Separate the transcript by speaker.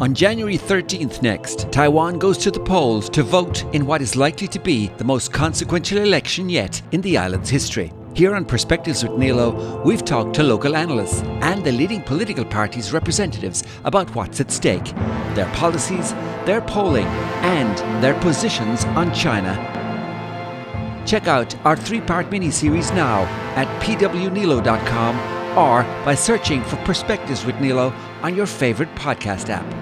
Speaker 1: On January 13th next, Taiwan goes to the polls to vote in what is likely to be the most consequential election yet in the island's history. Here on Perspectives with Neilo, we've talked to local analysts and the leading political parties' representatives about what's at stake, their policies, their polling, and their positions on China. Check out our three part mini series now at pwneilo.com or by searching for Perspectives with Neilo on your favourite podcast app.